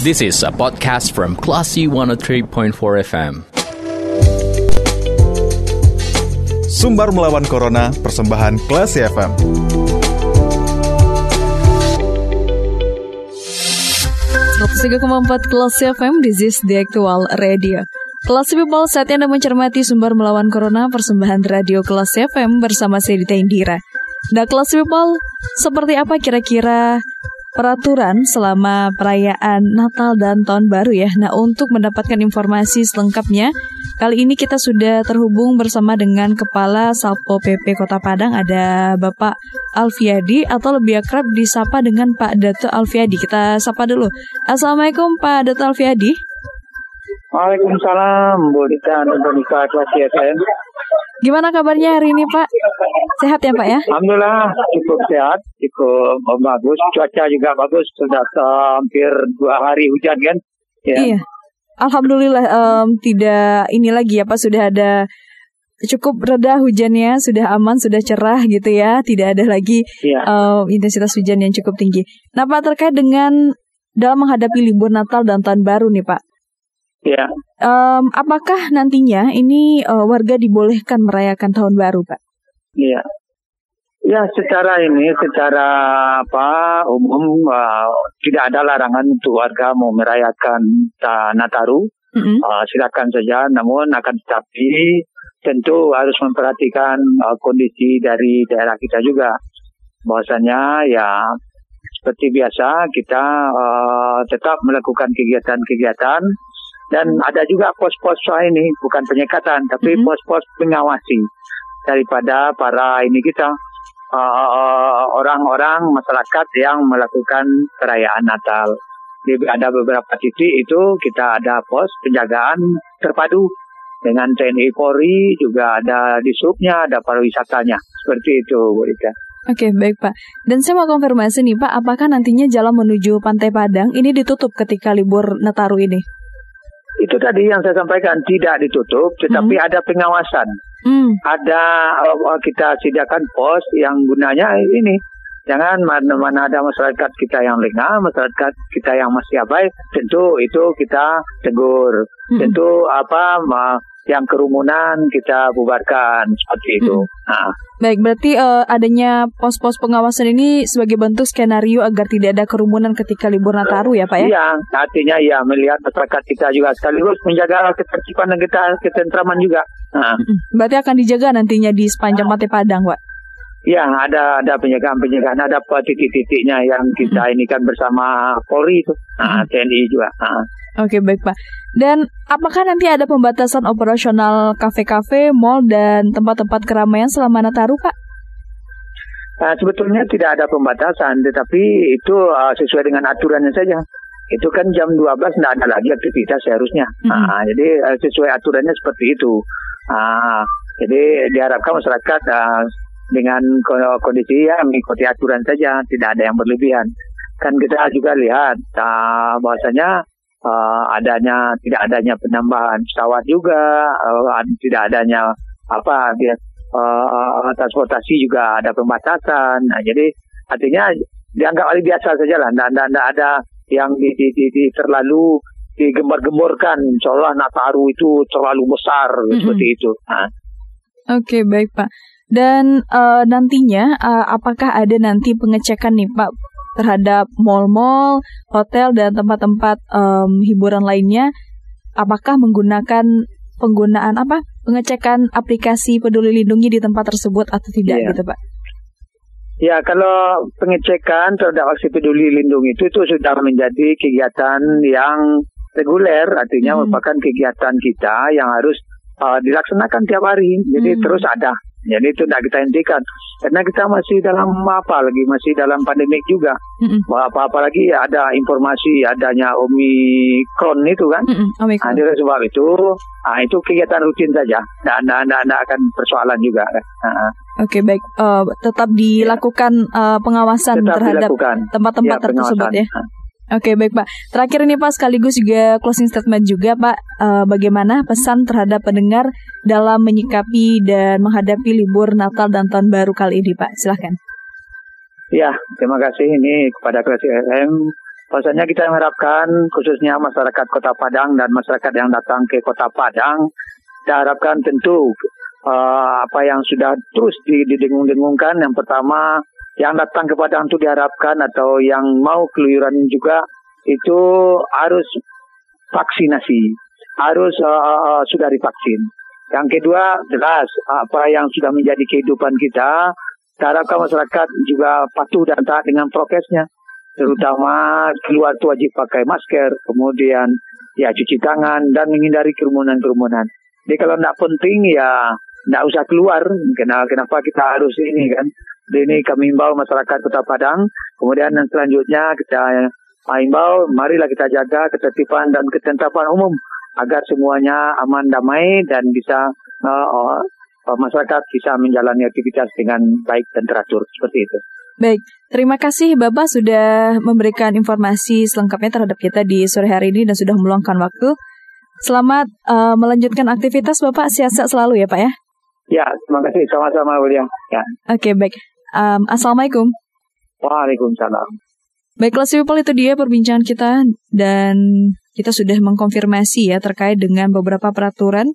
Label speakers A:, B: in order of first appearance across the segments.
A: This is a podcast from Classy 103.4 FM.
B: Sumbar melawan Corona, persembahan Classy FM.
C: empat Kelas FM, this is the actual radio. Kelas People, saatnya Anda mencermati sumber melawan Corona persembahan radio Kelas FM bersama saya Dita Indira. Nah, Kelas People, seperti apa kira-kira peraturan selama perayaan Natal dan Tahun Baru ya. Nah, untuk mendapatkan informasi selengkapnya, kali ini kita sudah terhubung bersama dengan Kepala Salpo PP Kota Padang ada Bapak Alfiadi atau lebih akrab disapa dengan Pak Dato Alfiadi. Kita sapa dulu. Assalamualaikum Pak Dato Alfiadi.
D: Waalaikumsalam, Bu Dita dan Pemirsa Kelas FM.
C: Gimana kabarnya hari ini Pak? Sehat ya Pak ya?
D: Alhamdulillah cukup sehat, cukup bagus. Cuaca juga bagus, sudah hampir dua hari hujan kan?
C: Ya. Iya. Alhamdulillah um, tidak ini lagi ya Pak sudah ada cukup reda hujannya, sudah aman, sudah cerah gitu ya, tidak ada lagi ya. um, intensitas hujan yang cukup tinggi. Nah Pak terkait dengan dalam menghadapi libur Natal dan Tahun Baru nih Pak,
D: Ya.
C: Um, apakah nantinya ini uh, warga dibolehkan merayakan tahun baru, Pak?
D: Iya. Ya, secara ini, secara apa umum uh, tidak ada larangan untuk warga mau merayakan uh, Nataru. Mm-hmm. Uh, silakan saja, namun akan tetapi tentu harus memperhatikan uh, kondisi dari daerah kita juga. Bahwasanya ya seperti biasa kita uh, tetap melakukan kegiatan-kegiatan dan ada juga pos-pos ini bukan penyekatan tapi mm-hmm. pos-pos pengawasi daripada para ini kita uh, orang-orang masyarakat yang melakukan perayaan Natal. Jadi ada beberapa titik itu kita ada pos penjagaan terpadu dengan TNI Polri juga ada di subnya ada pariwisatanya seperti itu Bu Rika.
C: Oke, baik Pak. Dan saya mau konfirmasi nih Pak, apakah nantinya jalan menuju Pantai Padang ini ditutup ketika libur Nataru ini?
D: itu tadi yang saya sampaikan tidak ditutup, tetapi hmm. ada pengawasan. Hmm. Ada uh, kita sediakan pos yang gunanya ini. Jangan mana-mana ada masyarakat kita yang lengah, masyarakat kita yang masih abai, tentu itu kita tegur. Hmm. Tentu apa yang kerumunan kita bubarkan seperti itu. Hmm. Nah.
C: Baik, berarti uh, adanya pos-pos pengawasan ini sebagai bentuk skenario agar tidak ada kerumunan ketika libur Nataru ya Pak ya?
D: Iya, artinya ya melihat masyarakat kita juga sekaligus menjaga ketertiban dan kita ketentraman juga. Nah.
C: Berarti akan dijaga nantinya di sepanjang Mati Padang Pak?
D: Ya, ada ada penjagaan-penjagaan, ada titik-titiknya yang kita ini kan bersama Polri itu, nah, TNI juga. Nah.
C: Oke, baik Pak. Dan apakah nanti ada pembatasan operasional kafe-kafe, mall, dan tempat-tempat keramaian selama Nataru, Pak?
D: Nah, sebetulnya tidak ada pembatasan, tetapi itu uh, sesuai dengan aturannya saja. Itu kan jam 12 tidak ada lagi aktivitas seharusnya. Mm -hmm. nah, jadi uh, sesuai aturannya seperti itu. Uh, jadi diharapkan masyarakat uh, dengan kondisi ya mengikuti aturan saja, tidak ada yang berlebihan. Kan kita juga lihat uh, bahwasanya uh, adanya tidak adanya penambahan pesawat juga, uh, tidak adanya apa dia uh, transportasi juga ada pembatasan. Nah, jadi artinya dianggap hal biasa saja lah, tidak ada yang di, di, di, di terlalu digembar-gemborkan seolah Nataru itu terlalu besar mm -hmm. seperti itu. Nah.
C: Oke okay, baik Pak. Dan uh, nantinya uh, apakah ada nanti pengecekan nih Pak terhadap mall-mall, hotel dan tempat-tempat um, hiburan lainnya apakah menggunakan penggunaan apa pengecekan aplikasi peduli lindungi di tempat tersebut atau tidak yeah. gitu Pak?
D: Ya kalau pengecekan terhadap aksi peduli lindungi itu itu sudah menjadi kegiatan yang reguler artinya hmm. merupakan kegiatan kita yang harus uh, dilaksanakan tiap hari jadi hmm. terus ada jadi itu tidak kita hentikan karena kita masih dalam apa lagi masih dalam pandemik juga. Mm-hmm. Apa-apa lagi ya ada informasi adanya omikron itu kan. Mm-hmm. Nah, sebab itu, nah, itu kegiatan rutin saja. Dan tidak akan persoalan juga kan. Nah.
C: Oke okay, baik, uh, tetap dilakukan uh, pengawasan tetap terhadap tempat-tempat ya, tersebut ya. Nah. Oke baik Pak. Terakhir ini Pak sekaligus juga closing statement juga Pak. Uh, bagaimana pesan terhadap pendengar dalam menyikapi dan menghadapi libur Natal dan Tahun Baru kali ini Pak? Silahkan.
D: Ya terima kasih ini kepada Klasi FM Bahwasanya kita mengharapkan khususnya masyarakat Kota Padang dan masyarakat yang datang ke Kota Padang, kita harapkan tentu uh, apa yang sudah terus didengung-dengungkan. Yang pertama, yang datang ke Padang itu diharapkan atau yang mau keluyuran juga itu harus vaksinasi, harus uh, sudah divaksin. Yang kedua, jelas apa yang sudah menjadi kehidupan kita, harapkan masyarakat juga patuh dan taat dengan prokesnya terutama keluar itu wajib pakai masker, kemudian ya cuci tangan dan menghindari kerumunan-kerumunan. Jadi kalau tidak penting ya tidak usah keluar. Kenapa, kenapa kita harus ini kan? Ini kami himbau masyarakat Kota Padang. Kemudian yang selanjutnya kita himbau, marilah kita jaga ketertiban dan ketentapan umum agar semuanya aman damai dan bisa uh, uh, masyarakat bisa menjalani aktivitas dengan baik dan teratur seperti itu.
C: Baik, terima kasih Bapak sudah memberikan informasi selengkapnya terhadap kita di sore hari ini dan sudah meluangkan waktu. Selamat uh, melanjutkan aktivitas Bapak, sehat-sehat selalu ya Pak ya.
D: Ya, terima kasih sama-sama William. Ya.
C: Oke, okay, baik. Um, Assalamualaikum.
D: Waalaikumsalam.
C: Baik, kelas people itu dia perbincangan kita dan kita sudah mengkonfirmasi ya terkait dengan beberapa peraturan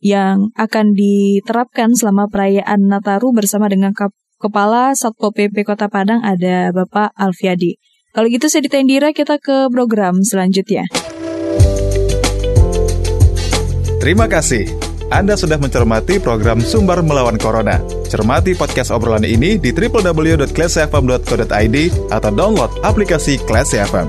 C: yang akan diterapkan selama perayaan Nataru bersama dengan Kepala Satpol PP Kota Padang ada Bapak Alfiadi. Kalau gitu saya Indira kita ke program selanjutnya.
B: Terima kasih. Anda sudah mencermati program Sumber Melawan Corona. Cermati podcast obrolan ini di www.classfm.co.id atau download aplikasi Class FM.